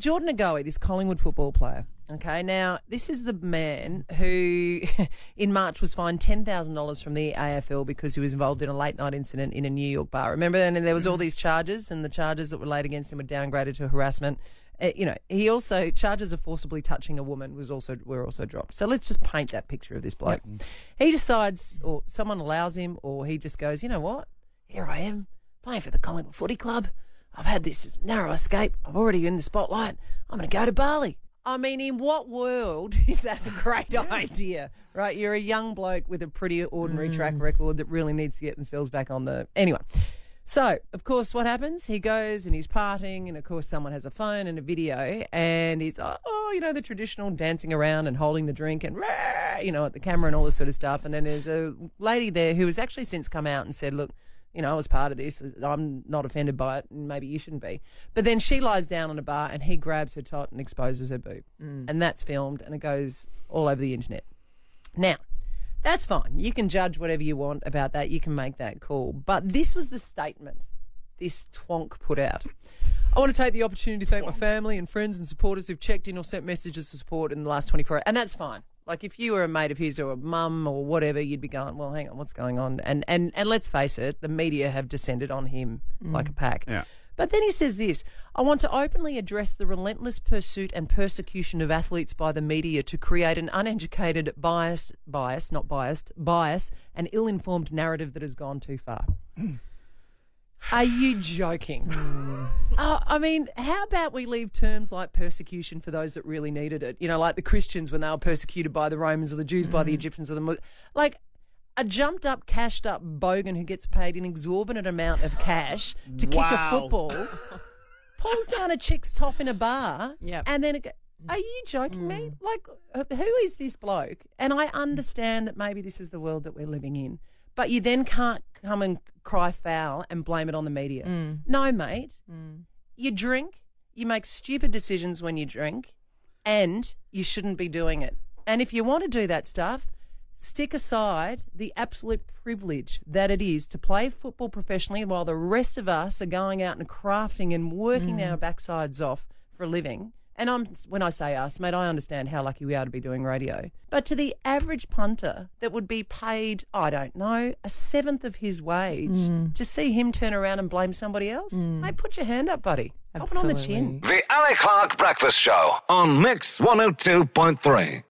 Jordan De Goey, this Collingwood football player. Okay, now this is the man who in March was fined $10,000 from the AFL because he was involved in a late night incident in a New York bar. Remember? And there was all these charges, and the charges that were laid against him were downgraded to harassment. Uh, you know, he also charges of forcibly touching a woman was also were also dropped. So let's just paint that picture of this bloke. He decides, or someone allows him, or he just goes, you know what? Here I am playing for the Collingwood Footy Club. I've had this narrow escape. I'm already in the spotlight. I'm going to go to Bali. I mean, in what world is that a great idea? Right? You're a young bloke with a pretty ordinary hmm. track record that really needs to get themselves back on the. Anyway. So, of course, what happens? He goes and he's partying, and of course, someone has a phone and a video, and he's, oh, oh, you know, the traditional dancing around and holding the drink and, rah, you know, at the camera and all this sort of stuff. And then there's a lady there who has actually since come out and said, look, you know, I was part of this. I'm not offended by it, and maybe you shouldn't be. But then she lies down on a bar, and he grabs her tot and exposes her boob, mm. and that's filmed, and it goes all over the internet. Now, that's fine. You can judge whatever you want about that. You can make that call. But this was the statement this twonk put out. I want to take the opportunity to thank my family and friends and supporters who've checked in or sent messages of support in the last 24 hours. And that's fine. Like if you were a mate of his or a mum or whatever, you'd be going, well, hang on, what's going on? And and and let's face it, the media have descended on him like a mm. pack. Yeah. But then he says this I want to openly address the relentless pursuit and persecution of athletes by the media to create an uneducated, bias, bias, not biased, bias, an ill informed narrative that has gone too far. Mm. Are you joking? Uh, I mean, how about we leave terms like persecution for those that really needed it? You know, like the Christians when they were persecuted by the Romans or the Jews by the Egyptians or the like a jumped up, cashed up bogan who gets paid an exorbitant amount of cash to kick a Wow. football pulls down a chick's top in a bar, Yep. and then it go, are you joking me? Like, uh, who is this bloke? And I understand that maybe this is the world that we're living in, but you then can't come and cry foul and blame it on the media. Mm. No, mate. Mm. You drink, you make stupid decisions when you drink, and you shouldn't be doing it. And if you want to do that stuff, stick aside the absolute privilege that it is to play football professionally while the rest of us are going out and crafting and working mm. our backsides off for a living. And I'm when I say us, mate, I understand how lucky we are to be doing radio. But to the average punter that would be paid, I don't know, a seventh of his wage mm. to see him turn around and blame somebody else, mm. mate, put your hand up, buddy. Pop it on the chin. The Ali Clark Breakfast Show on Mix 102.3.